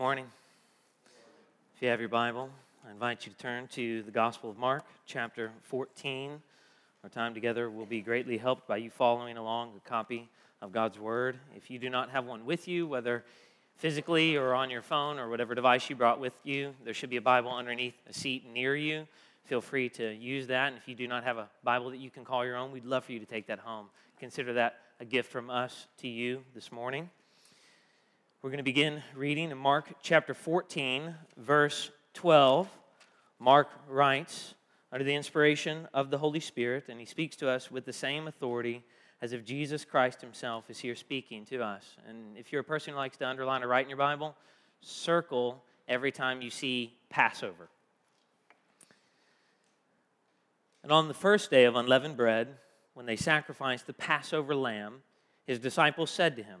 morning. If you have your Bible, I invite you to turn to the Gospel of Mark, chapter 14. Our time together will be greatly helped by you following along a copy of God's Word. If you do not have one with you, whether physically or on your phone or whatever device you brought with you, there should be a Bible underneath a seat near you. Feel free to use that. And if you do not have a Bible that you can call your own, we'd love for you to take that home. Consider that a gift from us to you this morning. We're going to begin reading in Mark chapter 14, verse 12. Mark writes, under the inspiration of the Holy Spirit, and he speaks to us with the same authority as if Jesus Christ himself is here speaking to us. And if you're a person who likes to underline or write in your Bible, circle every time you see Passover. And on the first day of unleavened bread, when they sacrificed the Passover lamb, his disciples said to him,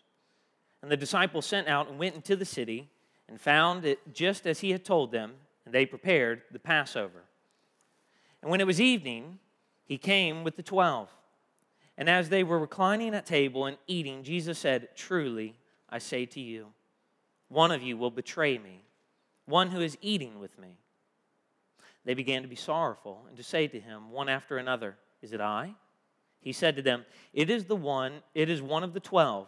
And the disciples sent out and went into the city and found it just as he had told them, and they prepared the Passover. And when it was evening, he came with the twelve. And as they were reclining at table and eating, Jesus said, Truly, I say to you, one of you will betray me, one who is eating with me. They began to be sorrowful and to say to him, one after another, Is it I? He said to them, It is the one, it is one of the twelve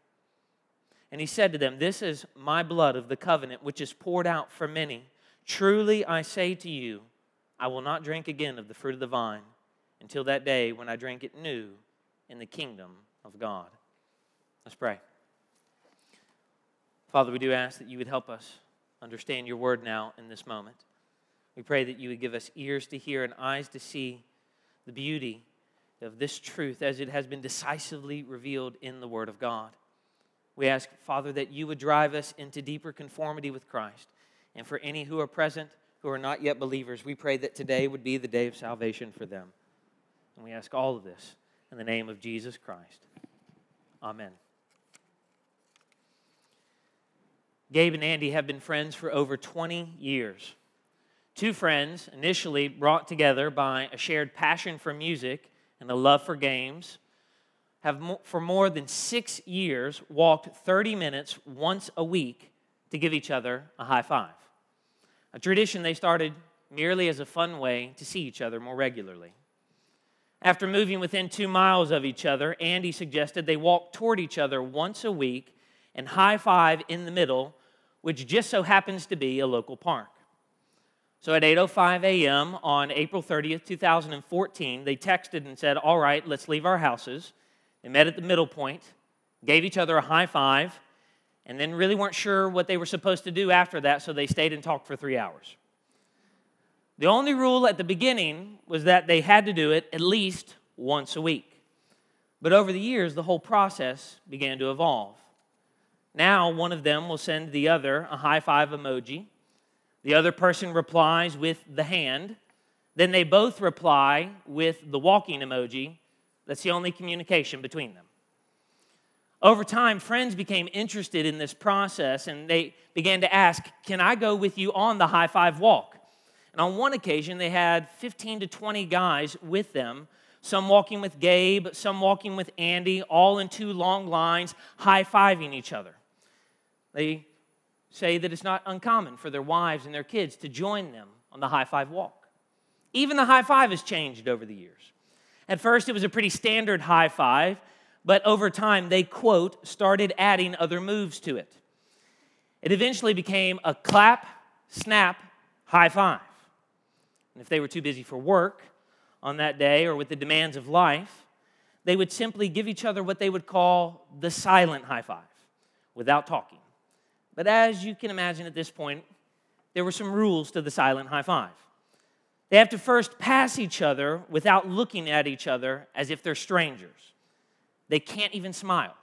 And he said to them, This is my blood of the covenant, which is poured out for many. Truly I say to you, I will not drink again of the fruit of the vine until that day when I drink it new in the kingdom of God. Let's pray. Father, we do ask that you would help us understand your word now in this moment. We pray that you would give us ears to hear and eyes to see the beauty of this truth as it has been decisively revealed in the word of God. We ask, Father, that you would drive us into deeper conformity with Christ. And for any who are present who are not yet believers, we pray that today would be the day of salvation for them. And we ask all of this in the name of Jesus Christ. Amen. Gabe and Andy have been friends for over 20 years. Two friends, initially brought together by a shared passion for music and a love for games, have for more than six years walked 30 minutes once a week to give each other a high five. A tradition they started merely as a fun way to see each other more regularly. After moving within two miles of each other, Andy suggested they walk toward each other once a week and high five in the middle, which just so happens to be a local park. So at 8:05 a.m. on April 30th, 2014, they texted and said, "All right, let's leave our houses they met at the middle point, gave each other a high five, and then really weren't sure what they were supposed to do after that, so they stayed and talked for three hours. The only rule at the beginning was that they had to do it at least once a week. But over the years, the whole process began to evolve. Now, one of them will send the other a high five emoji. The other person replies with the hand. Then they both reply with the walking emoji. That's the only communication between them. Over time, friends became interested in this process and they began to ask, Can I go with you on the high five walk? And on one occasion, they had 15 to 20 guys with them, some walking with Gabe, some walking with Andy, all in two long lines, high fiving each other. They say that it's not uncommon for their wives and their kids to join them on the high five walk. Even the high five has changed over the years. At first, it was a pretty standard high five, but over time, they, quote, started adding other moves to it. It eventually became a clap, snap, high five. And if they were too busy for work on that day or with the demands of life, they would simply give each other what they would call the silent high five without talking. But as you can imagine at this point, there were some rules to the silent high five. They have to first pass each other without looking at each other as if they're strangers. They can't even smile.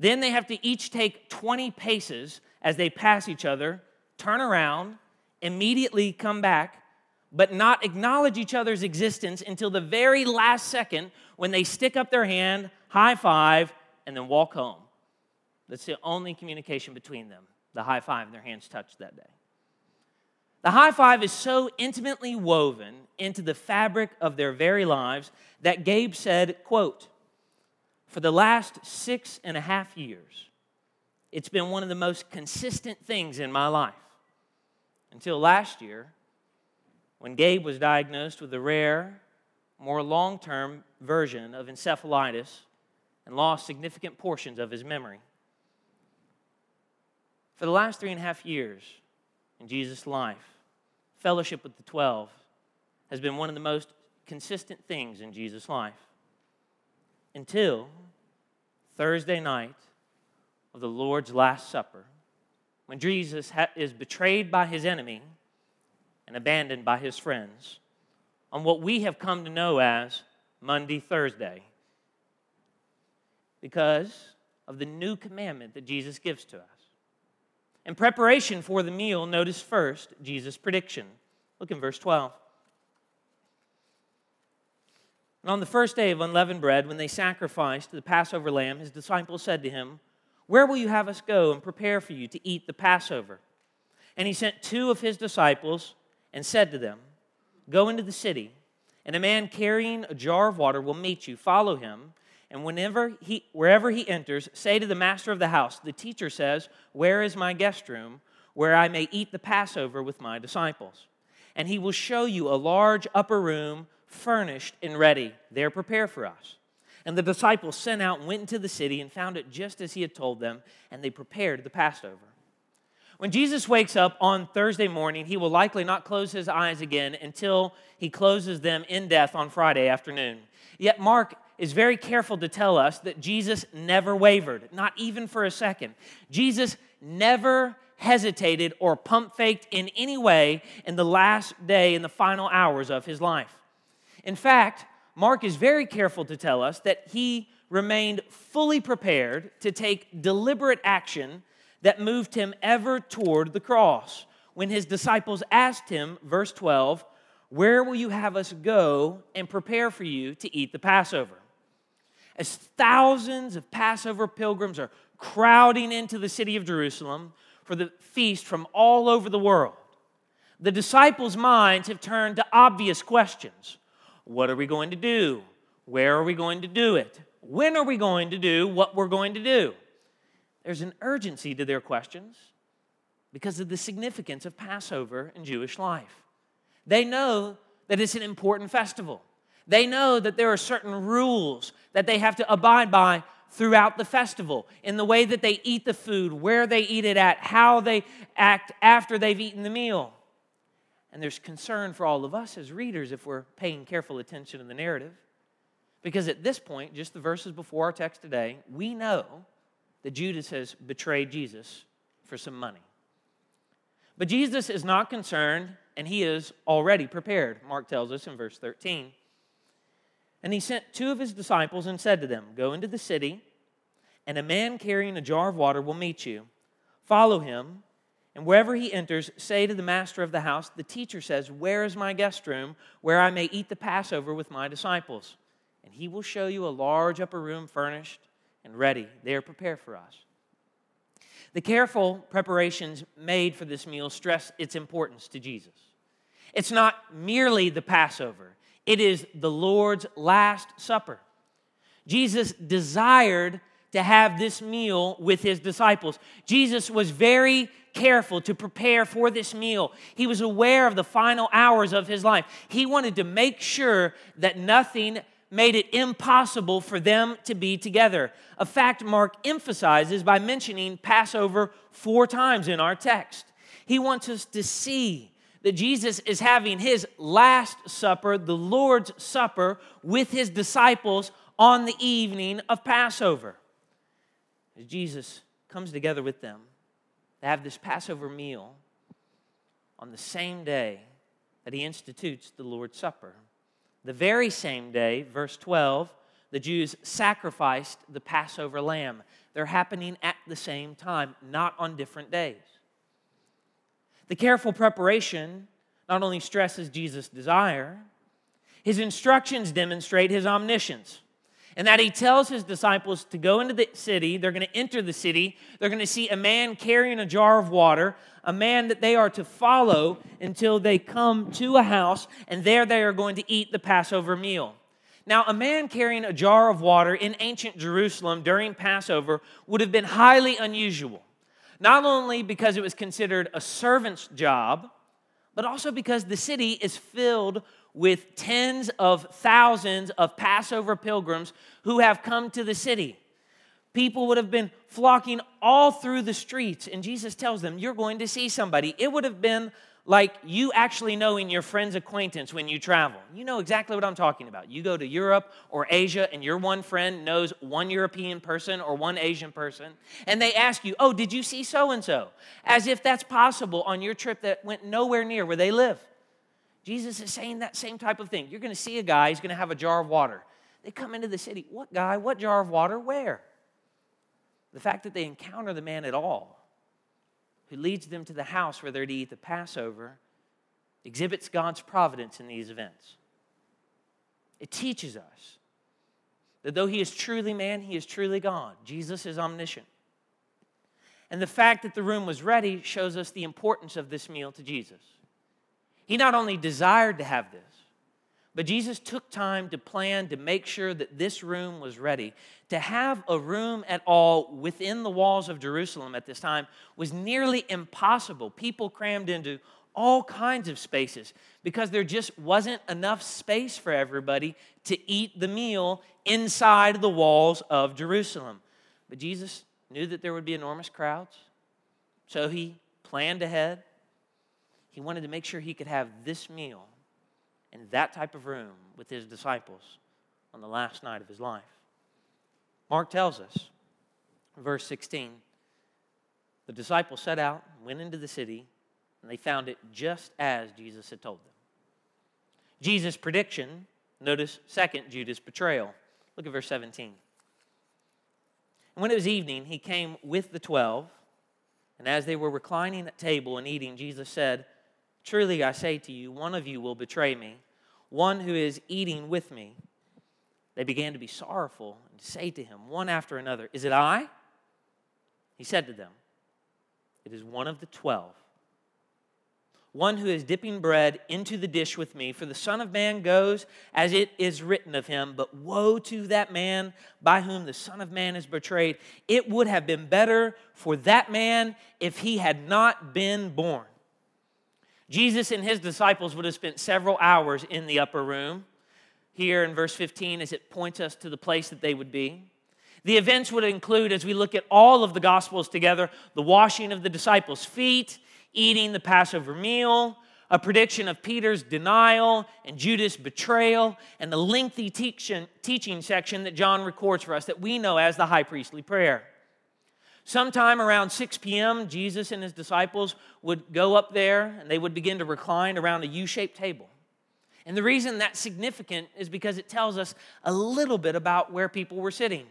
Then they have to each take 20 paces as they pass each other, turn around, immediately come back, but not acknowledge each other's existence until the very last second when they stick up their hand, high five, and then walk home. That's the only communication between them the high five and their hands touched that day. The high five is so intimately woven into the fabric of their very lives that Gabe said, quote, for the last six and a half years, it's been one of the most consistent things in my life. Until last year, when Gabe was diagnosed with a rare, more long term version of encephalitis and lost significant portions of his memory. For the last three and a half years in Jesus' life, fellowship with the 12 has been one of the most consistent things in Jesus' life until Thursday night of the Lord's Last Supper, when Jesus is betrayed by his enemy and abandoned by his friends on what we have come to know as Maundy, Thursday because of the new commandment that Jesus gives to us. In preparation for the meal, notice first Jesus' prediction. Look in verse 12. And on the first day of unleavened bread, when they sacrificed the Passover lamb, his disciples said to him, Where will you have us go and prepare for you to eat the Passover? And he sent two of his disciples and said to them, Go into the city, and a man carrying a jar of water will meet you. Follow him and whenever he, wherever he enters, say to the master of the house, The teacher says, Where is my guest room, where I may eat the Passover with my disciples? And he will show you a large upper room, furnished and ready. There prepare for us. And the disciples sent out and went into the city and found it just as he had told them, and they prepared the Passover. When Jesus wakes up on Thursday morning, he will likely not close his eyes again until he closes them in death on Friday afternoon. Yet Mark is very careful to tell us that Jesus never wavered, not even for a second. Jesus never hesitated or pump faked in any way in the last day, in the final hours of his life. In fact, Mark is very careful to tell us that he remained fully prepared to take deliberate action that moved him ever toward the cross. When his disciples asked him, verse 12, Where will you have us go and prepare for you to eat the Passover? As thousands of Passover pilgrims are crowding into the city of Jerusalem for the feast from all over the world, the disciples' minds have turned to obvious questions What are we going to do? Where are we going to do it? When are we going to do what we're going to do? There's an urgency to their questions because of the significance of Passover in Jewish life. They know that it's an important festival. They know that there are certain rules that they have to abide by throughout the festival in the way that they eat the food, where they eat it at, how they act after they've eaten the meal. And there's concern for all of us as readers if we're paying careful attention to the narrative. Because at this point, just the verses before our text today, we know that Judas has betrayed Jesus for some money. But Jesus is not concerned, and he is already prepared, Mark tells us in verse 13. And he sent two of his disciples and said to them, Go into the city, and a man carrying a jar of water will meet you. Follow him, and wherever he enters, say to the master of the house, The teacher says, Where is my guest room, where I may eat the Passover with my disciples? And he will show you a large upper room furnished and ready, there prepared for us. The careful preparations made for this meal stress its importance to Jesus. It's not merely the Passover, it is the Lord's Last Supper. Jesus desired to have this meal with his disciples. Jesus was very careful to prepare for this meal. He was aware of the final hours of his life. He wanted to make sure that nothing made it impossible for them to be together. A fact Mark emphasizes by mentioning Passover four times in our text. He wants us to see that Jesus is having his last supper, the Lord's Supper, with his disciples on the evening of Passover. As Jesus comes together with them to have this Passover meal on the same day that he institutes the Lord's Supper. The very same day, verse 12, the Jews sacrificed the Passover lamb. They're happening at the same time, not on different days. The careful preparation not only stresses Jesus' desire, his instructions demonstrate his omniscience. And that he tells his disciples to go into the city. They're going to enter the city. They're going to see a man carrying a jar of water, a man that they are to follow until they come to a house, and there they are going to eat the Passover meal. Now, a man carrying a jar of water in ancient Jerusalem during Passover would have been highly unusual, not only because it was considered a servant's job, but also because the city is filled with tens of thousands of Passover pilgrims who have come to the city. People would have been flocking all through the streets, and Jesus tells them, You're going to see somebody. It would have been like you actually know in your friend's acquaintance when you travel. You know exactly what I'm talking about. You go to Europe or Asia, and your one friend knows one European person or one Asian person, and they ask you, Oh, did you see so and so? As if that's possible on your trip that went nowhere near where they live. Jesus is saying that same type of thing. You're going to see a guy, he's going to have a jar of water. They come into the city. What guy? What jar of water? Where? The fact that they encounter the man at all, who leads them to the house where they're to eat the Passover, exhibits God's providence in these events. It teaches us that though he is truly man, he is truly God. Jesus is omniscient. And the fact that the room was ready shows us the importance of this meal to Jesus. He not only desired to have this, but Jesus took time to plan to make sure that this room was ready. To have a room at all within the walls of Jerusalem at this time was nearly impossible. People crammed into all kinds of spaces because there just wasn't enough space for everybody to eat the meal inside the walls of Jerusalem. But Jesus knew that there would be enormous crowds, so he planned ahead he wanted to make sure he could have this meal in that type of room with his disciples on the last night of his life. Mark tells us, verse 16, the disciples set out, went into the city, and they found it just as Jesus had told them. Jesus' prediction, notice second, Judas' betrayal. Look at verse 17. And when it was evening, he came with the twelve, and as they were reclining at table and eating, Jesus said, Truly I say to you, one of you will betray me, one who is eating with me. They began to be sorrowful and to say to him, one after another, Is it I? He said to them, It is one of the twelve, one who is dipping bread into the dish with me. For the Son of Man goes as it is written of him, but woe to that man by whom the Son of Man is betrayed. It would have been better for that man if he had not been born. Jesus and his disciples would have spent several hours in the upper room. Here in verse 15, as it points us to the place that they would be. The events would include, as we look at all of the Gospels together, the washing of the disciples' feet, eating the Passover meal, a prediction of Peter's denial and Judas' betrayal, and the lengthy teaching, teaching section that John records for us that we know as the high priestly prayer. Sometime around 6 p.m., Jesus and his disciples would go up there and they would begin to recline around a U shaped table. And the reason that's significant is because it tells us a little bit about where people were sitting.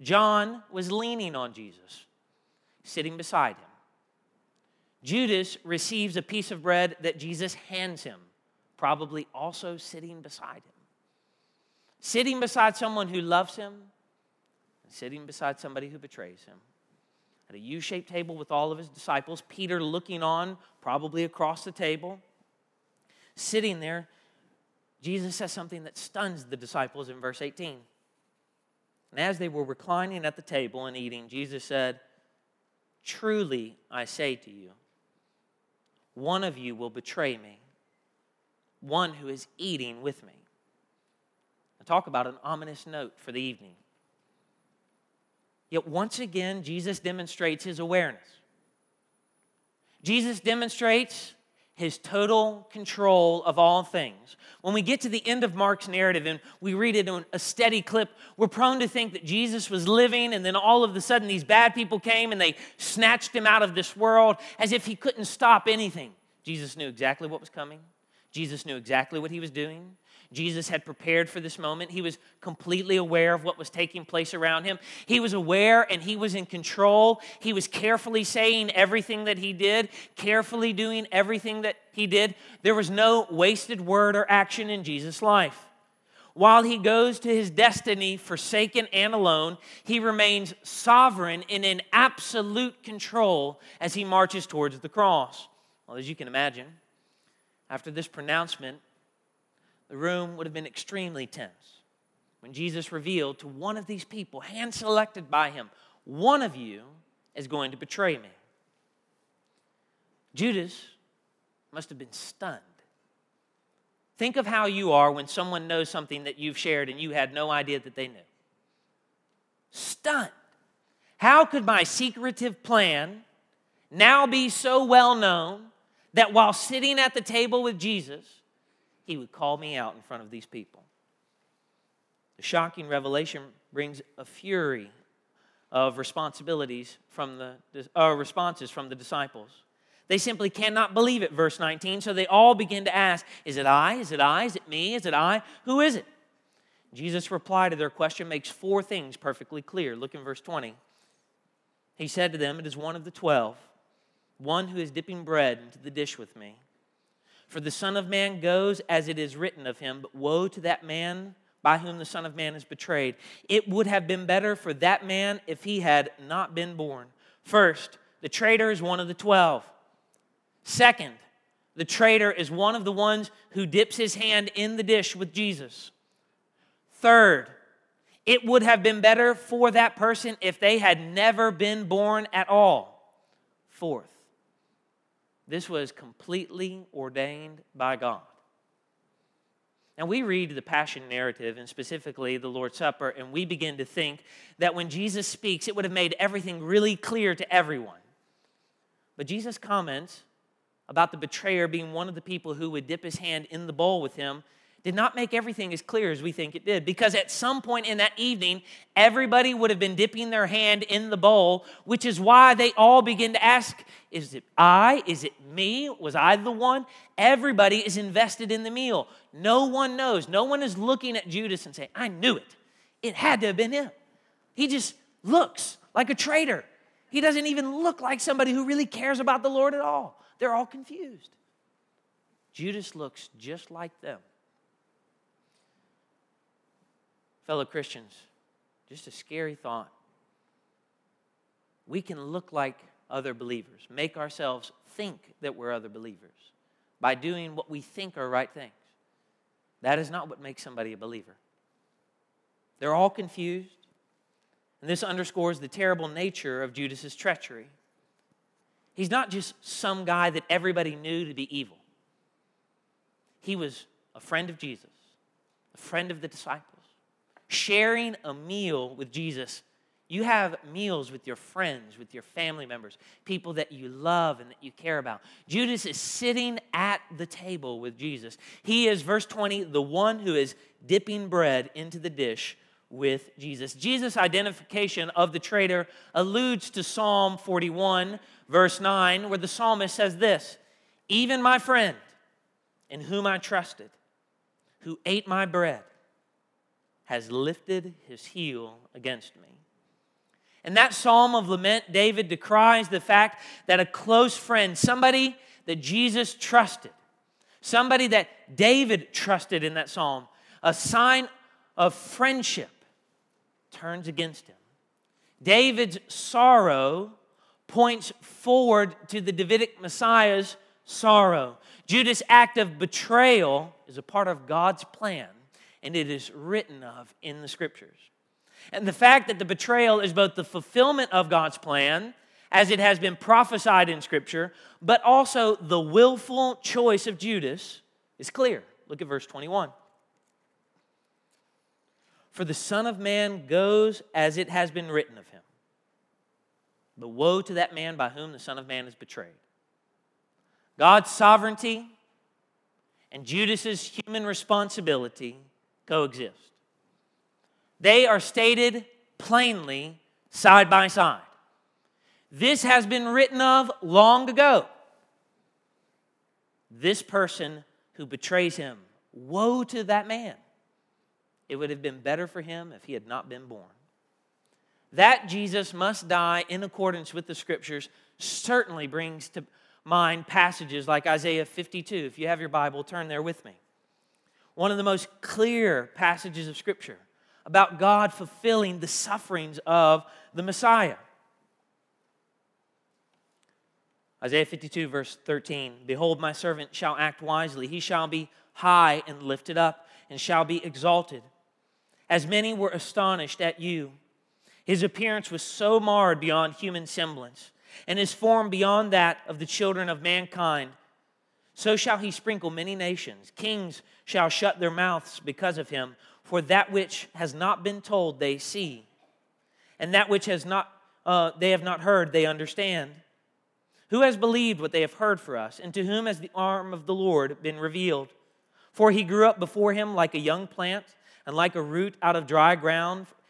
John was leaning on Jesus, sitting beside him. Judas receives a piece of bread that Jesus hands him, probably also sitting beside him. Sitting beside someone who loves him, sitting beside somebody who betrays him at a U shaped table with all of his disciples, Peter looking on, probably across the table. Sitting there, Jesus says something that stuns the disciples in verse 18. And as they were reclining at the table and eating, Jesus said, Truly I say to you, one of you will betray me, one who is eating with me. I talk about an ominous note for the evening. Yet once again, Jesus demonstrates his awareness. Jesus demonstrates his total control of all things. When we get to the end of Mark's narrative and we read it in a steady clip, we're prone to think that Jesus was living and then all of a sudden these bad people came and they snatched him out of this world as if he couldn't stop anything. Jesus knew exactly what was coming. Jesus knew exactly what he was doing. Jesus had prepared for this moment. He was completely aware of what was taking place around him. He was aware and he was in control. He was carefully saying everything that he did, carefully doing everything that he did. There was no wasted word or action in Jesus' life. While he goes to his destiny forsaken and alone, he remains sovereign and in absolute control as he marches towards the cross. Well, as you can imagine, after this pronouncement, the room would have been extremely tense when Jesus revealed to one of these people, hand selected by him, one of you is going to betray me. Judas must have been stunned. Think of how you are when someone knows something that you've shared and you had no idea that they knew. Stunned. How could my secretive plan now be so well known that while sitting at the table with Jesus, he would call me out in front of these people. The shocking revelation brings a fury of responsibilities from the uh, responses from the disciples. They simply cannot believe it, verse 19, so they all begin to ask, Is it I? Is it I? Is it me? Is it I? Who is it? Jesus' reply to their question makes four things perfectly clear. Look in verse 20. He said to them, It is one of the twelve, one who is dipping bread into the dish with me. For the Son of Man goes as it is written of him, but woe to that man by whom the Son of Man is betrayed. It would have been better for that man if he had not been born. First, the traitor is one of the twelve. Second, the traitor is one of the ones who dips his hand in the dish with Jesus. Third, it would have been better for that person if they had never been born at all. Fourth, this was completely ordained by God. And we read the Passion narrative and specifically the Lord's Supper, and we begin to think that when Jesus speaks, it would have made everything really clear to everyone. But Jesus comments about the betrayer being one of the people who would dip his hand in the bowl with him did not make everything as clear as we think it did. Because at some point in that evening, everybody would have been dipping their hand in the bowl, which is why they all begin to ask Is it I? Is it me? Was I the one? Everybody is invested in the meal. No one knows. No one is looking at Judas and saying, I knew it. It had to have been him. He just looks like a traitor. He doesn't even look like somebody who really cares about the Lord at all. They're all confused. Judas looks just like them. Fellow Christians, just a scary thought. We can look like other believers, make ourselves think that we're other believers by doing what we think are right things. That is not what makes somebody a believer. They're all confused, and this underscores the terrible nature of Judas's treachery. He's not just some guy that everybody knew to be evil. He was a friend of Jesus, a friend of the disciples sharing a meal with Jesus. You have meals with your friends, with your family members, people that you love and that you care about. Judas is sitting at the table with Jesus. He is, verse 20, the one who is dipping bread into the dish with Jesus. Jesus' identification of the traitor alludes to Psalm 41, verse 9, where the psalmist says this Even my friend, in whom I trusted, who ate my bread, has lifted his heel against me. In that psalm of lament, David decries the fact that a close friend, somebody that Jesus trusted, somebody that David trusted in that psalm, a sign of friendship, turns against him. David's sorrow points forward to the Davidic Messiah's sorrow. Judas' act of betrayal is a part of God's plan and it is written of in the scriptures. And the fact that the betrayal is both the fulfillment of God's plan, as it has been prophesied in scripture, but also the willful choice of Judas is clear. Look at verse 21. For the Son of Man goes as it has been written of him. But woe to that man by whom the Son of Man is betrayed. God's sovereignty and Judas's human responsibility coexist. They are stated plainly side by side. This has been written of long ago. This person who betrays him, woe to that man. It would have been better for him if he had not been born. That Jesus must die in accordance with the scriptures certainly brings to mind passages like Isaiah 52. If you have your Bible, turn there with me. One of the most clear passages of scripture about God fulfilling the sufferings of the Messiah. Isaiah 52, verse 13 Behold, my servant shall act wisely. He shall be high and lifted up, and shall be exalted. As many were astonished at you, his appearance was so marred beyond human semblance, and his form beyond that of the children of mankind. So shall he sprinkle many nations. Kings shall shut their mouths because of him, for that which has not been told they see, and that which has not, uh, they have not heard they understand. Who has believed what they have heard for us, and to whom has the arm of the Lord been revealed? For he grew up before him like a young plant, and like a root out of dry ground.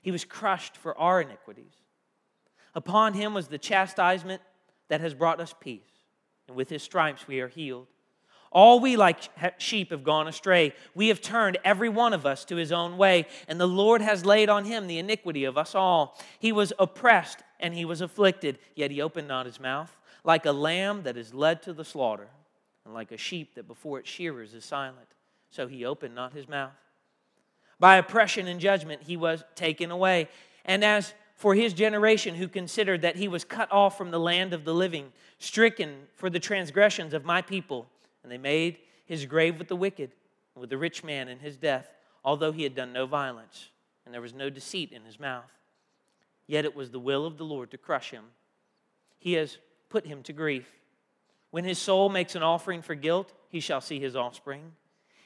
he was crushed for our iniquities. Upon him was the chastisement that has brought us peace, and with his stripes we are healed. All we like sheep have gone astray. We have turned every one of us to his own way, and the Lord has laid on him the iniquity of us all. He was oppressed and he was afflicted, yet he opened not his mouth. Like a lamb that is led to the slaughter, and like a sheep that before its shearers is silent, so he opened not his mouth. By oppression and judgment he was taken away. And as for his generation who considered that he was cut off from the land of the living, stricken for the transgressions of my people, and they made his grave with the wicked, with the rich man in his death, although he had done no violence, and there was no deceit in his mouth. Yet it was the will of the Lord to crush him. He has put him to grief. When his soul makes an offering for guilt, he shall see his offspring.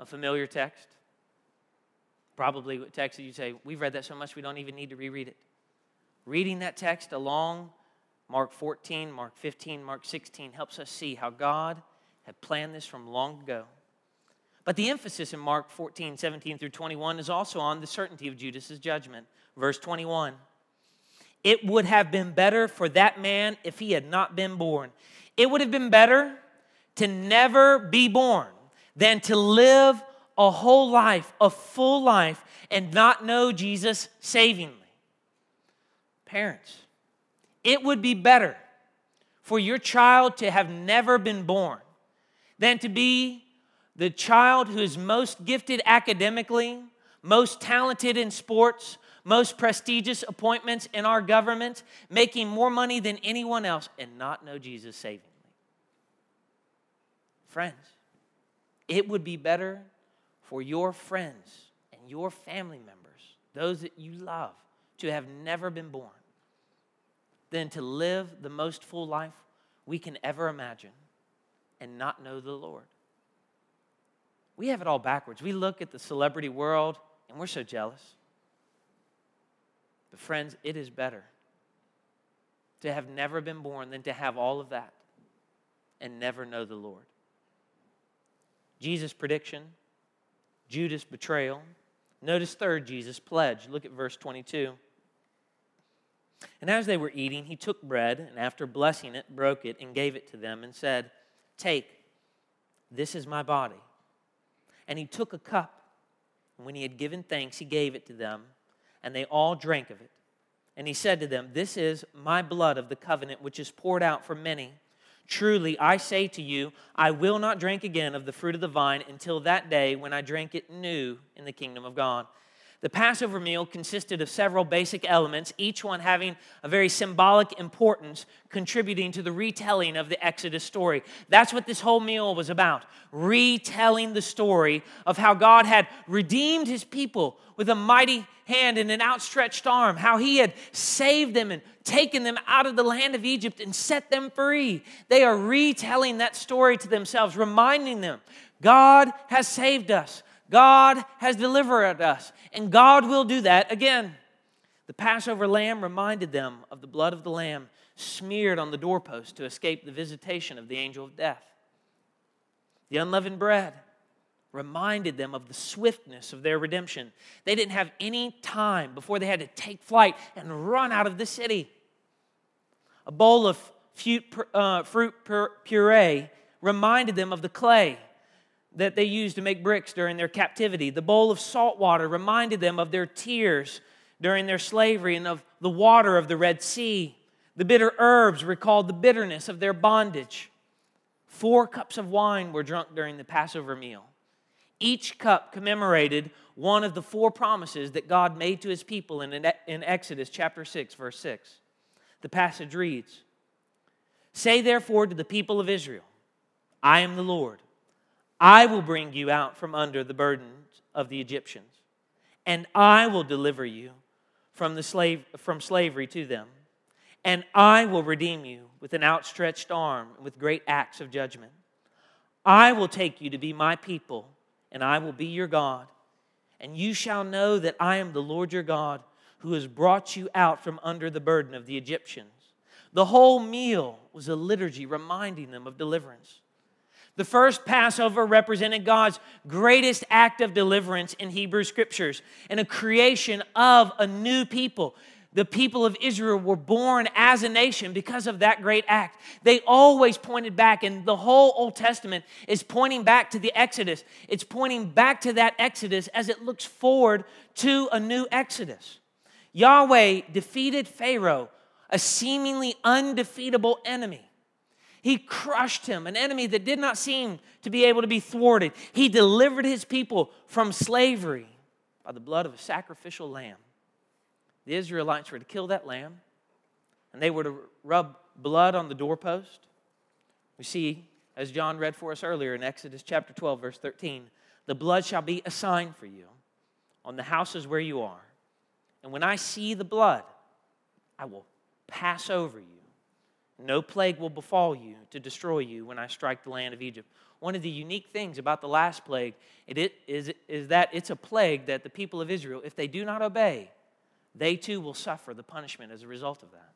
A familiar text? Probably a text that you say, We've read that so much we don't even need to reread it. Reading that text along Mark 14, Mark 15, Mark 16 helps us see how God had planned this from long ago. But the emphasis in Mark 14, 17 through 21 is also on the certainty of Judas's judgment. Verse 21 It would have been better for that man if he had not been born. It would have been better to never be born than to live a whole life, a full life, and not know Jesus savingly. Parents, it would be better for your child to have never been born than to be the child who is most gifted academically, most talented in sports, most prestigious appointments in our government, making more money than anyone else, and not know Jesus savingly. Friends, it would be better for your friends and your family members, those that you love, to have never been born than to live the most full life we can ever imagine and not know the Lord. We have it all backwards. We look at the celebrity world and we're so jealous. But, friends, it is better to have never been born than to have all of that and never know the Lord. Jesus' prediction, Judas' betrayal. Notice third, Jesus' pledge. Look at verse 22. And as they were eating, he took bread, and after blessing it, broke it, and gave it to them, and said, Take, This is my body. And he took a cup, and when he had given thanks, he gave it to them, and they all drank of it. And he said to them, This is my blood of the covenant, which is poured out for many. Truly, I say to you, I will not drink again of the fruit of the vine until that day when I drink it new in the kingdom of God. The Passover meal consisted of several basic elements, each one having a very symbolic importance, contributing to the retelling of the Exodus story. That's what this whole meal was about retelling the story of how God had redeemed his people with a mighty hand and an outstretched arm, how he had saved them and taken them out of the land of Egypt and set them free. They are retelling that story to themselves, reminding them God has saved us. God has delivered us, and God will do that again. The Passover lamb reminded them of the blood of the lamb smeared on the doorpost to escape the visitation of the angel of death. The unleavened bread reminded them of the swiftness of their redemption. They didn't have any time before they had to take flight and run out of the city. A bowl of uh, fruit puree reminded them of the clay that they used to make bricks during their captivity. The bowl of salt water reminded them of their tears during their slavery and of the water of the Red Sea. The bitter herbs recalled the bitterness of their bondage. Four cups of wine were drunk during the Passover meal. Each cup commemorated one of the four promises that God made to his people in, in Exodus chapter 6, verse 6. The passage reads Say therefore to the people of Israel, I am the Lord I will bring you out from under the burdens of the Egyptians, and I will deliver you from, the slave, from slavery to them. And I will redeem you with an outstretched arm and with great acts of judgment. I will take you to be my people, and I will be your God. And you shall know that I am the Lord your God who has brought you out from under the burden of the Egyptians. The whole meal was a liturgy reminding them of deliverance. The first Passover represented God's greatest act of deliverance in Hebrew scriptures and a creation of a new people. The people of Israel were born as a nation because of that great act. They always pointed back, and the whole Old Testament is pointing back to the Exodus. It's pointing back to that Exodus as it looks forward to a new Exodus. Yahweh defeated Pharaoh, a seemingly undefeatable enemy. He crushed him, an enemy that did not seem to be able to be thwarted. He delivered his people from slavery by the blood of a sacrificial lamb. The Israelites were to kill that lamb, and they were to rub blood on the doorpost. We see, as John read for us earlier in Exodus chapter 12, verse 13, the blood shall be a sign for you on the houses where you are. And when I see the blood, I will pass over you no plague will befall you to destroy you when I strike the land of Egypt. One of the unique things about the last plague it is, is that it's a plague that the people of Israel, if they do not obey, they too will suffer the punishment as a result of that.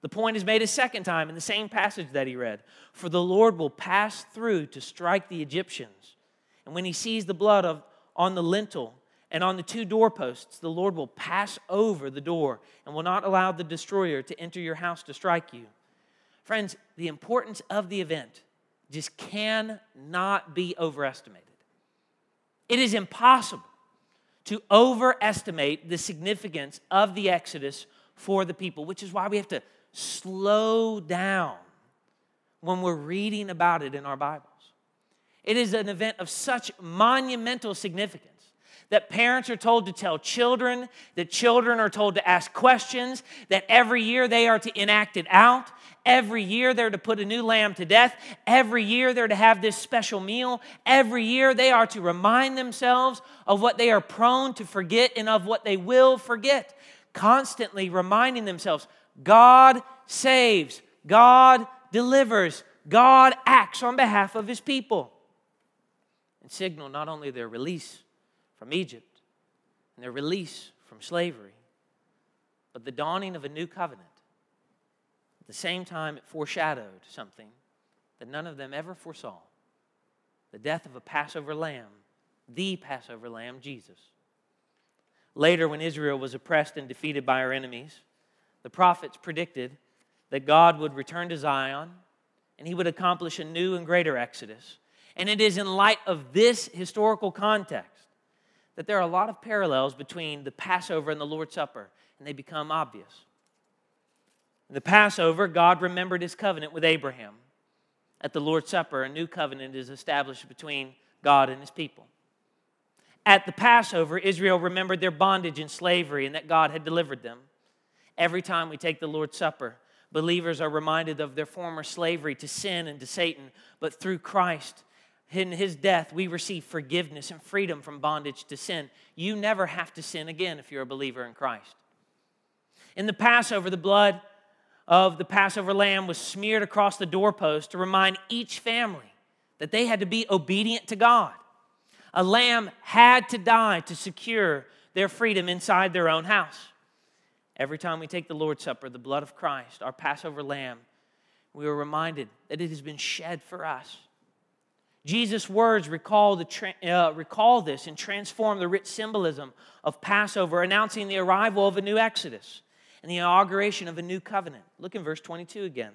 The point is made a second time in the same passage that he read For the Lord will pass through to strike the Egyptians. And when he sees the blood of, on the lintel and on the two doorposts, the Lord will pass over the door and will not allow the destroyer to enter your house to strike you. Friends, the importance of the event just cannot be overestimated. It is impossible to overestimate the significance of the Exodus for the people, which is why we have to slow down when we're reading about it in our Bibles. It is an event of such monumental significance that parents are told to tell children, that children are told to ask questions, that every year they are to enact it out. Every year they're to put a new lamb to death. Every year they're to have this special meal. Every year they are to remind themselves of what they are prone to forget and of what they will forget. Constantly reminding themselves God saves, God delivers, God acts on behalf of his people. And signal not only their release from Egypt and their release from slavery, but the dawning of a new covenant. The same time, it foreshadowed something that none of them ever foresaw the death of a Passover lamb, the Passover lamb, Jesus. Later, when Israel was oppressed and defeated by her enemies, the prophets predicted that God would return to Zion and he would accomplish a new and greater exodus And it is in light of this historical context that there are a lot of parallels between the Passover and the Lord's Supper, and they become obvious. In the Passover, God remembered his covenant with Abraham. At the Lord's Supper, a new covenant is established between God and his people. At the Passover, Israel remembered their bondage and slavery and that God had delivered them. Every time we take the Lord's Supper, believers are reminded of their former slavery to sin and to Satan, but through Christ, in his death, we receive forgiveness and freedom from bondage to sin. You never have to sin again if you're a believer in Christ. In the Passover, the blood of the Passover lamb was smeared across the doorpost to remind each family that they had to be obedient to God. A lamb had to die to secure their freedom inside their own house. Every time we take the Lord's Supper, the blood of Christ, our Passover lamb, we are reminded that it has been shed for us. Jesus' words recall, the, uh, recall this and transform the rich symbolism of Passover, announcing the arrival of a new Exodus and the inauguration of a new covenant. Look in verse 22 again.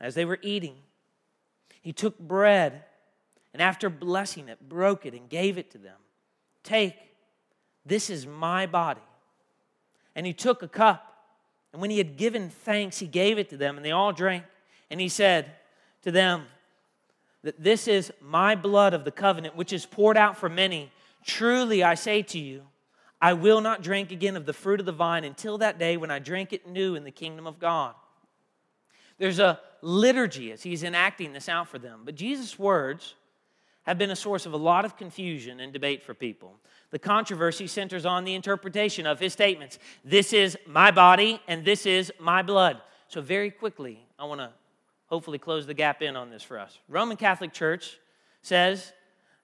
As they were eating, he took bread and after blessing it, broke it and gave it to them. Take, this is my body. And he took a cup, and when he had given thanks, he gave it to them, and they all drank. And he said to them, that this is my blood of the covenant, which is poured out for many. Truly, I say to you, I will not drink again of the fruit of the vine until that day when I drink it new in the kingdom of God. There's a liturgy as he's enacting this out for them. But Jesus' words have been a source of a lot of confusion and debate for people. The controversy centers on the interpretation of his statements this is my body and this is my blood. So, very quickly, I want to hopefully close the gap in on this for us. Roman Catholic Church says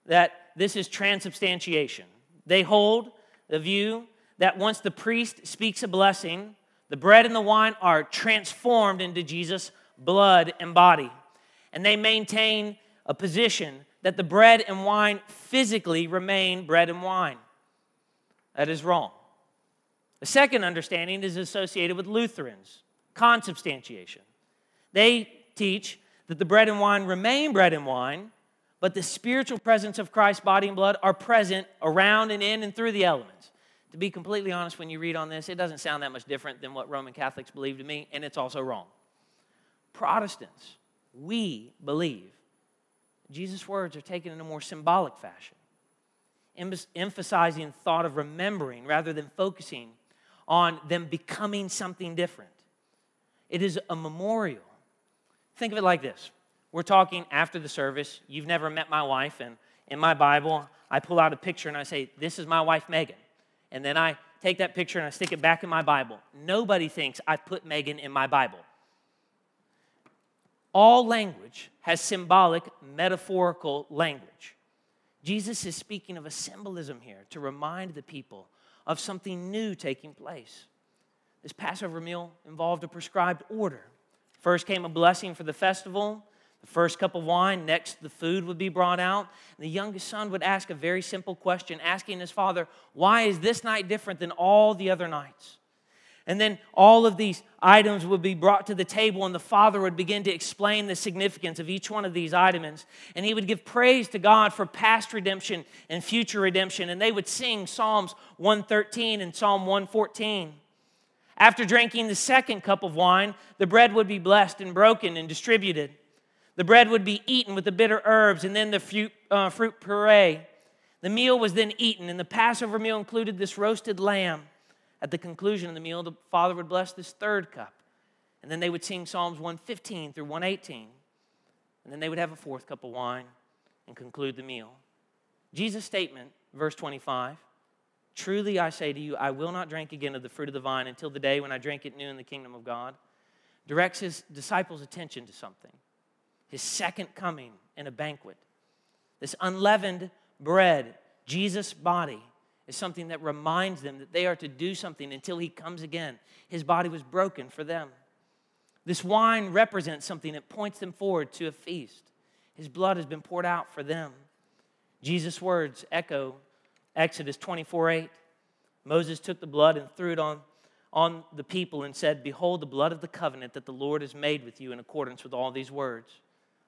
that this is transubstantiation. They hold the view that once the priest speaks a blessing, the bread and the wine are transformed into Jesus' blood and body. And they maintain a position that the bread and wine physically remain bread and wine. That is wrong. The second understanding is associated with Lutherans, consubstantiation. They teach that the bread and wine remain bread and wine, but the spiritual presence of Christ's body and blood are present around and in and through the elements. To be completely honest, when you read on this, it doesn't sound that much different than what Roman Catholics believe to me, and it's also wrong. Protestants, we believe Jesus' words are taken in a more symbolic fashion, emphasizing thought of remembering rather than focusing on them becoming something different. It is a memorial. Think of it like this we're talking after the service. You've never met my wife, and in my Bible, I pull out a picture and I say, This is my wife, Megan. And then I take that picture and I stick it back in my Bible. Nobody thinks I put Megan in my Bible. All language has symbolic, metaphorical language. Jesus is speaking of a symbolism here to remind the people of something new taking place. This Passover meal involved a prescribed order. First came a blessing for the festival, the first cup of wine, next the food would be brought out. The youngest son would ask a very simple question, asking his father, Why is this night different than all the other nights? And then all of these items would be brought to the table, and the father would begin to explain the significance of each one of these items. And he would give praise to God for past redemption and future redemption. And they would sing Psalms 113 and Psalm 114. After drinking the second cup of wine, the bread would be blessed and broken and distributed. The bread would be eaten with the bitter herbs and then the fruit, uh, fruit puree. The meal was then eaten, and the Passover meal included this roasted lamb at the conclusion of the meal, the father would bless this third cup. And then they would sing Psalms 115 through 118. And then they would have a fourth cup of wine and conclude the meal. Jesus' statement, verse 25 Truly I say to you, I will not drink again of the fruit of the vine until the day when I drink it new in the kingdom of God, directs his disciples' attention to something his second coming in a banquet. This unleavened bread, Jesus' body, is something that reminds them that they are to do something until he comes again. His body was broken for them. This wine represents something that points them forward to a feast. His blood has been poured out for them. Jesus' words echo Exodus 24 8. Moses took the blood and threw it on, on the people and said, Behold, the blood of the covenant that the Lord has made with you in accordance with all these words.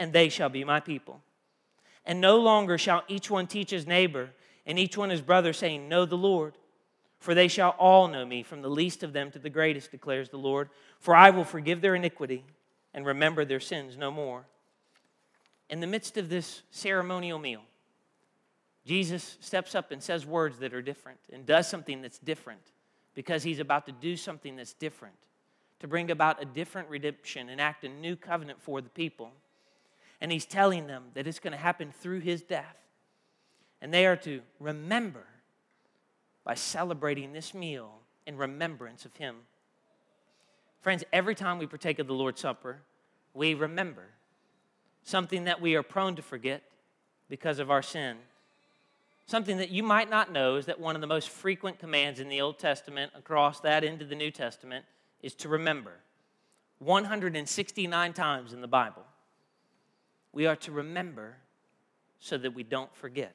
and they shall be my people. And no longer shall each one teach his neighbor and each one his brother, saying, Know the Lord. For they shall all know me, from the least of them to the greatest, declares the Lord. For I will forgive their iniquity and remember their sins no more. In the midst of this ceremonial meal, Jesus steps up and says words that are different and does something that's different because he's about to do something that's different to bring about a different redemption and act a new covenant for the people. And he's telling them that it's going to happen through his death. And they are to remember by celebrating this meal in remembrance of him. Friends, every time we partake of the Lord's Supper, we remember something that we are prone to forget because of our sin. Something that you might not know is that one of the most frequent commands in the Old Testament, across that into the New Testament, is to remember. 169 times in the Bible. We are to remember so that we don't forget.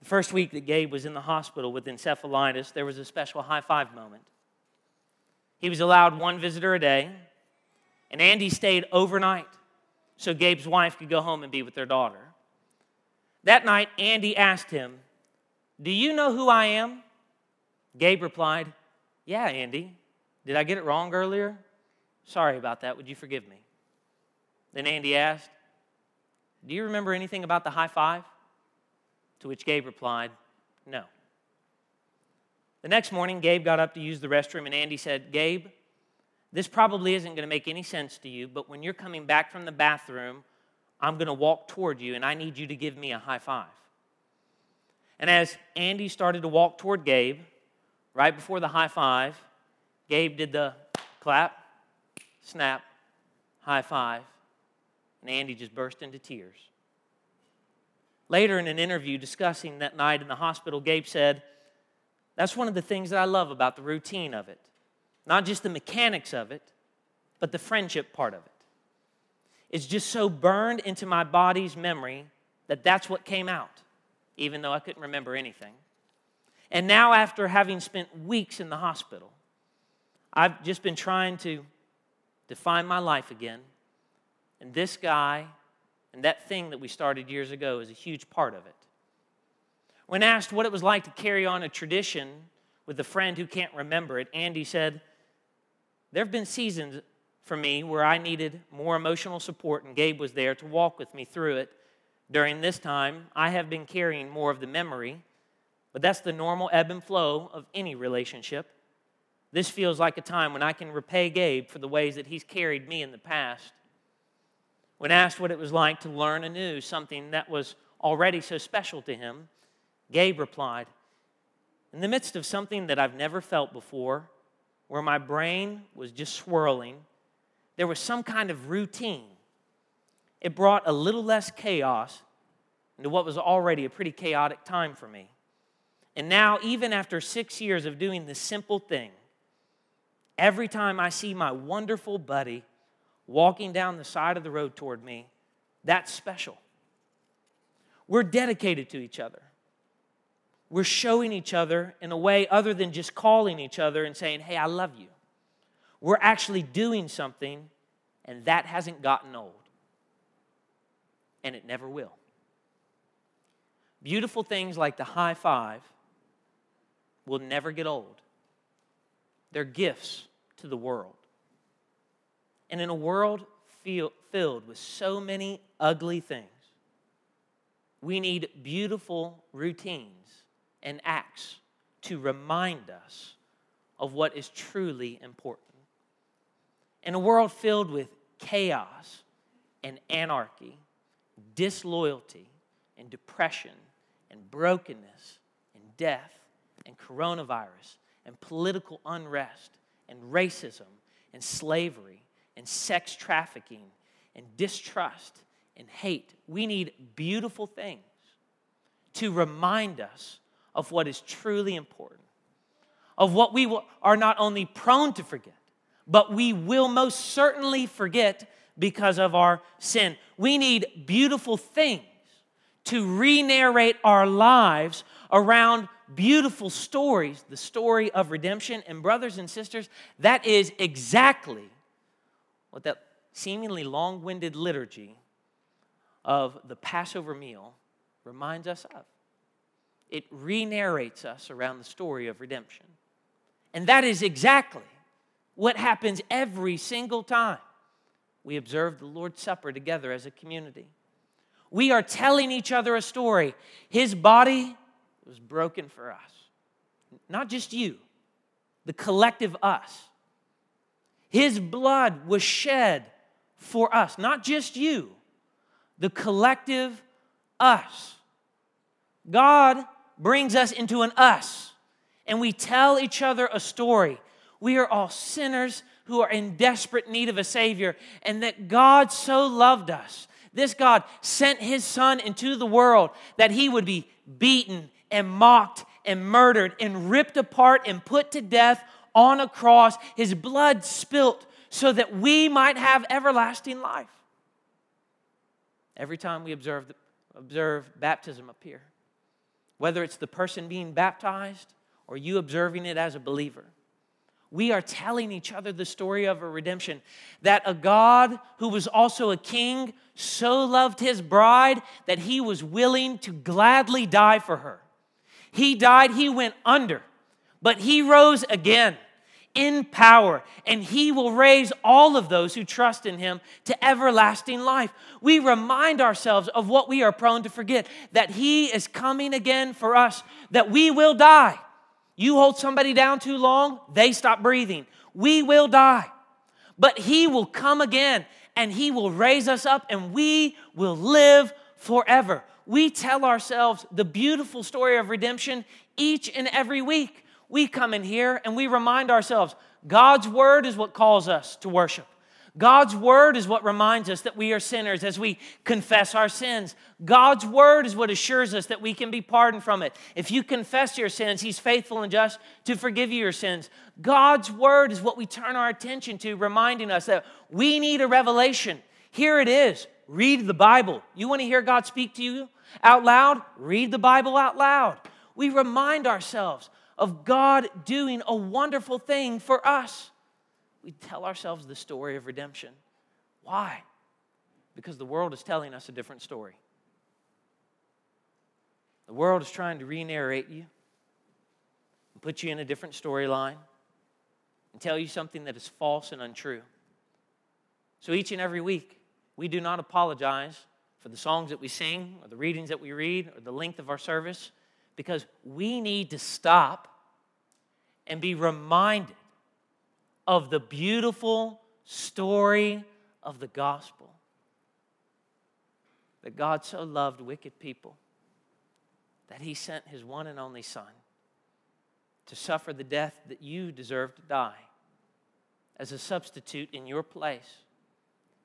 The first week that Gabe was in the hospital with encephalitis, there was a special high five moment. He was allowed one visitor a day, and Andy stayed overnight so Gabe's wife could go home and be with their daughter. That night, Andy asked him, Do you know who I am? Gabe replied, Yeah, Andy. Did I get it wrong earlier? Sorry about that. Would you forgive me? Then Andy asked, Do you remember anything about the high five? To which Gabe replied, No. The next morning, Gabe got up to use the restroom, and Andy said, Gabe, this probably isn't going to make any sense to you, but when you're coming back from the bathroom, I'm going to walk toward you, and I need you to give me a high five. And as Andy started to walk toward Gabe, right before the high five, Gabe did the clap, snap, high five, and Andy just burst into tears. Later, in an interview discussing that night in the hospital, Gabe said, That's one of the things that I love about the routine of it. Not just the mechanics of it, but the friendship part of it. It's just so burned into my body's memory that that's what came out, even though I couldn't remember anything. And now, after having spent weeks in the hospital, I've just been trying to define my life again. And this guy and that thing that we started years ago is a huge part of it. When asked what it was like to carry on a tradition with a friend who can't remember it, Andy said, There have been seasons for me where I needed more emotional support, and Gabe was there to walk with me through it. During this time, I have been carrying more of the memory, but that's the normal ebb and flow of any relationship. This feels like a time when I can repay Gabe for the ways that he's carried me in the past. When asked what it was like to learn anew something that was already so special to him, Gabe replied, In the midst of something that I've never felt before, where my brain was just swirling, there was some kind of routine. It brought a little less chaos into what was already a pretty chaotic time for me. And now, even after six years of doing this simple thing, Every time I see my wonderful buddy walking down the side of the road toward me, that's special. We're dedicated to each other. We're showing each other in a way other than just calling each other and saying, Hey, I love you. We're actually doing something, and that hasn't gotten old. And it never will. Beautiful things like the high five will never get old. They're gifts to the world. And in a world feel, filled with so many ugly things, we need beautiful routines and acts to remind us of what is truly important. In a world filled with chaos and anarchy, disloyalty and depression and brokenness and death and coronavirus and political unrest and racism and slavery and sex trafficking and distrust and hate. We need beautiful things to remind us of what is truly important, of what we are not only prone to forget, but we will most certainly forget because of our sin. We need beautiful things to re narrate our lives around beautiful stories, the story of redemption. And, brothers and sisters, that is exactly what that seemingly long winded liturgy of the Passover meal reminds us of. It re narrates us around the story of redemption. And that is exactly what happens every single time we observe the Lord's Supper together as a community. We are telling each other a story. His body was broken for us, not just you, the collective us. His blood was shed for us, not just you, the collective us. God brings us into an us, and we tell each other a story. We are all sinners who are in desperate need of a Savior, and that God so loved us. This God sent His Son into the world that He would be beaten and mocked and murdered and ripped apart and put to death on a cross, His blood spilt so that we might have everlasting life. Every time we observe, observe baptism up here, whether it's the person being baptized or you observing it as a believer, we are telling each other the story of a redemption. That a God who was also a king so loved his bride that he was willing to gladly die for her. He died, he went under, but he rose again in power, and he will raise all of those who trust in him to everlasting life. We remind ourselves of what we are prone to forget that he is coming again for us, that we will die. You hold somebody down too long, they stop breathing. We will die. But he will come again and he will raise us up and we will live forever. We tell ourselves the beautiful story of redemption each and every week. We come in here and we remind ourselves God's word is what calls us to worship. God's word is what reminds us that we are sinners as we confess our sins. God's word is what assures us that we can be pardoned from it. If you confess your sins, He's faithful and just to forgive you your sins. God's word is what we turn our attention to, reminding us that we need a revelation. Here it is. Read the Bible. You want to hear God speak to you out loud? Read the Bible out loud. We remind ourselves of God doing a wonderful thing for us we tell ourselves the story of redemption. Why? Because the world is telling us a different story. The world is trying to re narrate you and put you in a different storyline and tell you something that is false and untrue. So each and every week, we do not apologize for the songs that we sing or the readings that we read or the length of our service because we need to stop and be reminded of the beautiful story of the gospel. That God so loved wicked people that he sent his one and only Son to suffer the death that you deserve to die as a substitute in your place.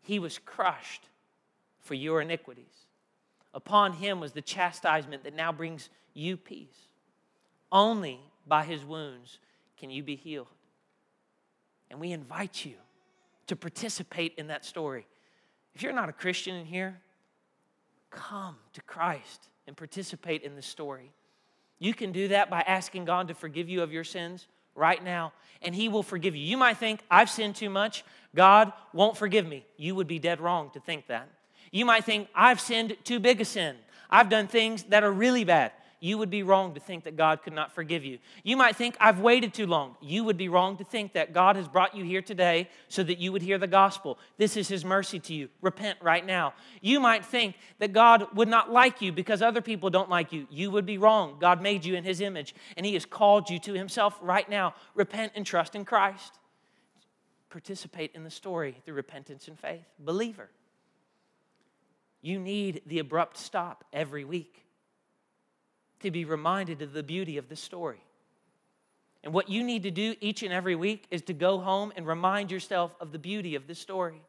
He was crushed for your iniquities. Upon him was the chastisement that now brings you peace. Only by his wounds can you be healed. And we invite you to participate in that story. If you're not a Christian in here, come to Christ and participate in the story. You can do that by asking God to forgive you of your sins right now, and He will forgive you. You might think, I've sinned too much, God won't forgive me. You would be dead wrong to think that. You might think, I've sinned too big a sin. I've done things that are really bad you would be wrong to think that God could not forgive you. You might think, I've waited too long. You would be wrong to think that God has brought you here today so that you would hear the gospel. This is His mercy to you. Repent right now. You might think that God would not like you because other people don't like you. You would be wrong. God made you in His image and He has called you to Himself right now. Repent and trust in Christ. Participate in the story through repentance and faith. Believer, you need the abrupt stop every week to be reminded of the beauty of the story. And what you need to do each and every week is to go home and remind yourself of the beauty of the story.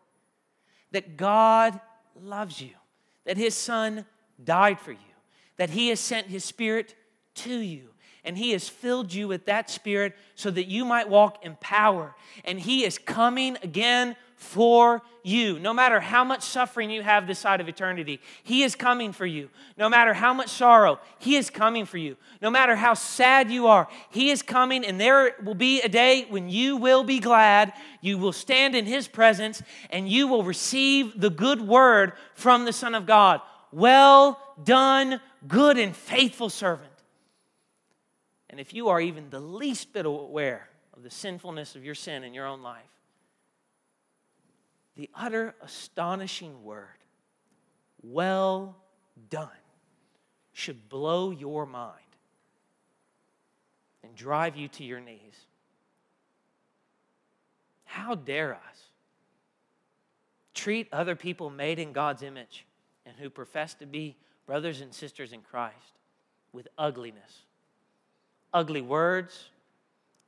That God loves you, that his son died for you, that he has sent his spirit to you and He has filled you with that Spirit so that you might walk in power. And He is coming again for you. No matter how much suffering you have this side of eternity, He is coming for you. No matter how much sorrow, He is coming for you. No matter how sad you are, He is coming, and there will be a day when you will be glad. You will stand in His presence, and you will receive the good word from the Son of God. Well done, good and faithful servant. And if you are even the least bit aware of the sinfulness of your sin in your own life, the utter astonishing word, well done, should blow your mind and drive you to your knees. How dare us treat other people made in God's image and who profess to be brothers and sisters in Christ with ugliness? ugly words,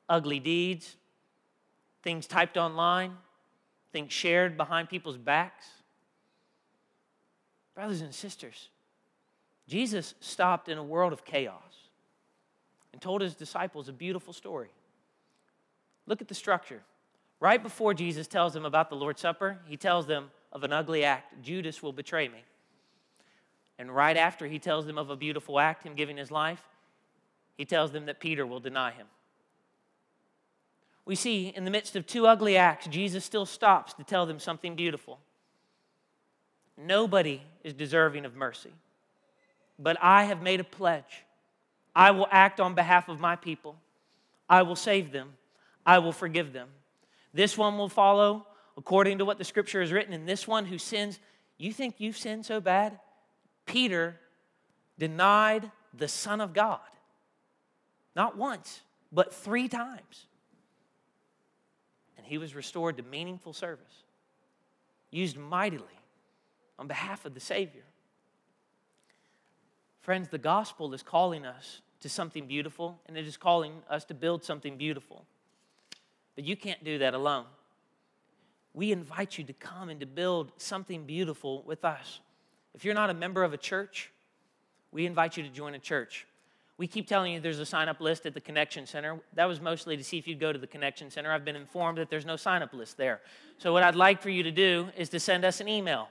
ugly deeds, things typed online, things shared behind people's backs. Brothers and sisters, Jesus stopped in a world of chaos and told his disciples a beautiful story. Look at the structure. Right before Jesus tells them about the Lord's Supper, he tells them of an ugly act Judas will betray me. And right after he tells them of a beautiful act, him giving his life, he tells them that Peter will deny him. We see in the midst of two ugly acts, Jesus still stops to tell them something beautiful. Nobody is deserving of mercy, but I have made a pledge. I will act on behalf of my people. I will save them. I will forgive them. This one will follow according to what the scripture has written, and this one who sins, you think you've sinned so bad? Peter denied the Son of God. Not once, but three times. And he was restored to meaningful service, used mightily on behalf of the Savior. Friends, the gospel is calling us to something beautiful, and it is calling us to build something beautiful. But you can't do that alone. We invite you to come and to build something beautiful with us. If you're not a member of a church, we invite you to join a church. We keep telling you there's a sign up list at the Connection Center. That was mostly to see if you'd go to the Connection Center. I've been informed that there's no sign up list there. So, what I'd like for you to do is to send us an email.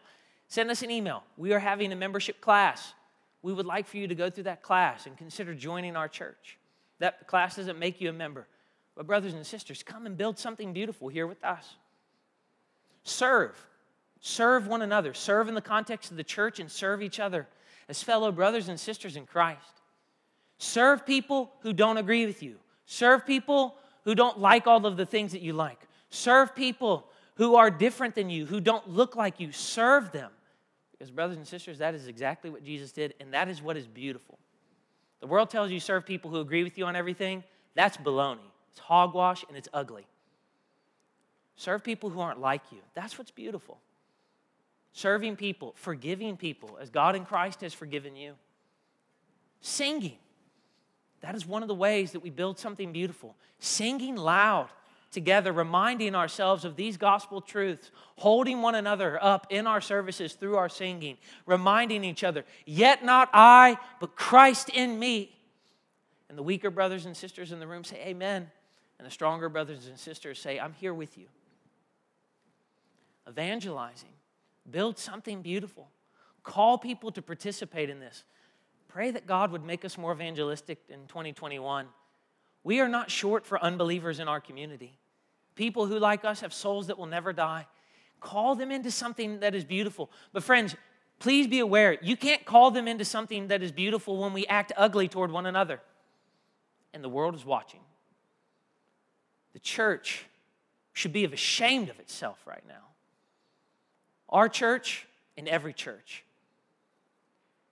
Send us an email. We are having a membership class. We would like for you to go through that class and consider joining our church. That class doesn't make you a member. But, brothers and sisters, come and build something beautiful here with us. Serve. Serve one another. Serve in the context of the church and serve each other as fellow brothers and sisters in Christ. Serve people who don't agree with you. Serve people who don't like all of the things that you like. Serve people who are different than you, who don't look like you. Serve them. Because, brothers and sisters, that is exactly what Jesus did, and that is what is beautiful. The world tells you serve people who agree with you on everything. That's baloney. It's hogwash and it's ugly. Serve people who aren't like you. That's what's beautiful. Serving people, forgiving people as God in Christ has forgiven you. Singing. That is one of the ways that we build something beautiful. Singing loud together, reminding ourselves of these gospel truths, holding one another up in our services through our singing, reminding each other, yet not I, but Christ in me. And the weaker brothers and sisters in the room say, Amen. And the stronger brothers and sisters say, I'm here with you. Evangelizing, build something beautiful. Call people to participate in this. Pray that God would make us more evangelistic in 2021. We are not short for unbelievers in our community. People who, like us, have souls that will never die. Call them into something that is beautiful. But, friends, please be aware you can't call them into something that is beautiful when we act ugly toward one another. And the world is watching. The church should be ashamed of itself right now. Our church and every church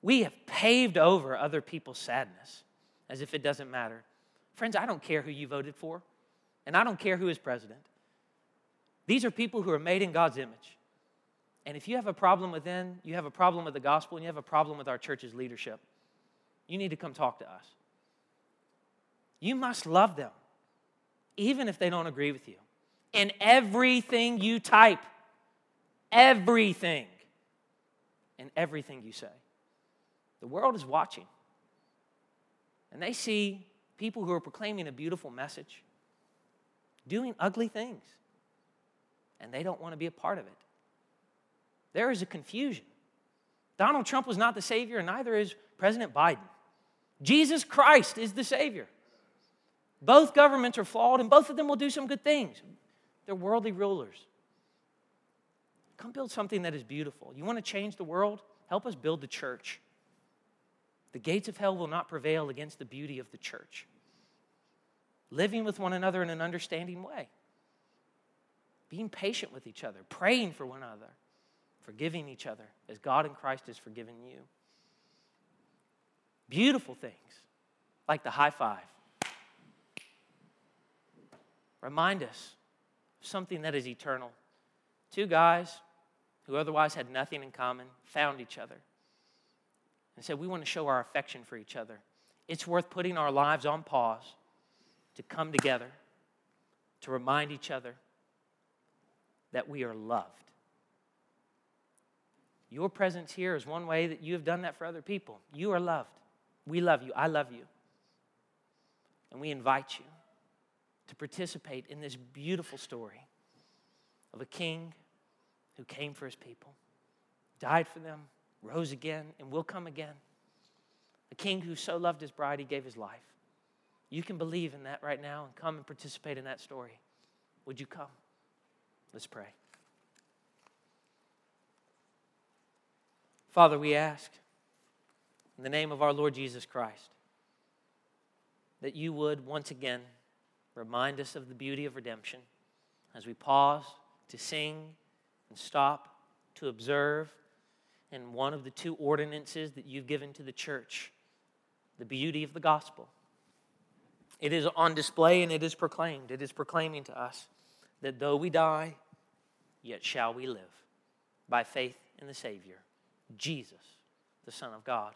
we have paved over other people's sadness as if it doesn't matter. Friends, I don't care who you voted for, and I don't care who is president. These are people who are made in God's image. And if you have a problem with them, you have a problem with the gospel, and you have a problem with our church's leadership, you need to come talk to us. You must love them, even if they don't agree with you. In everything you type, everything in everything you say. The world is watching. And they see people who are proclaiming a beautiful message doing ugly things. And they don't want to be a part of it. There is a confusion. Donald Trump was not the Savior, and neither is President Biden. Jesus Christ is the Savior. Both governments are flawed, and both of them will do some good things. They're worldly rulers. Come build something that is beautiful. You want to change the world? Help us build the church. The gates of hell will not prevail against the beauty of the church. Living with one another in an understanding way, being patient with each other, praying for one another, forgiving each other as God in Christ has forgiven you. Beautiful things like the high five. Remind us of something that is eternal. Two guys who otherwise had nothing in common found each other and said, We want to show our affection for each other. It's worth putting our lives on pause to come together, to remind each other that we are loved. Your presence here is one way that you have done that for other people. You are loved. We love you. I love you. And we invite you to participate in this beautiful story of a king who came for his people, died for them, rose again, and will come again. A king who so loved his bride, he gave his life. You can believe in that right now and come and participate in that story. Would you come? Let's pray. Father, we ask in the name of our Lord Jesus Christ that you would once again remind us of the beauty of redemption as we pause to sing and stop to observe in one of the two ordinances that you've given to the church the beauty of the gospel. It is on display and it is proclaimed. It is proclaiming to us that though we die, yet shall we live by faith in the Savior, Jesus, the Son of God.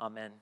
Amen.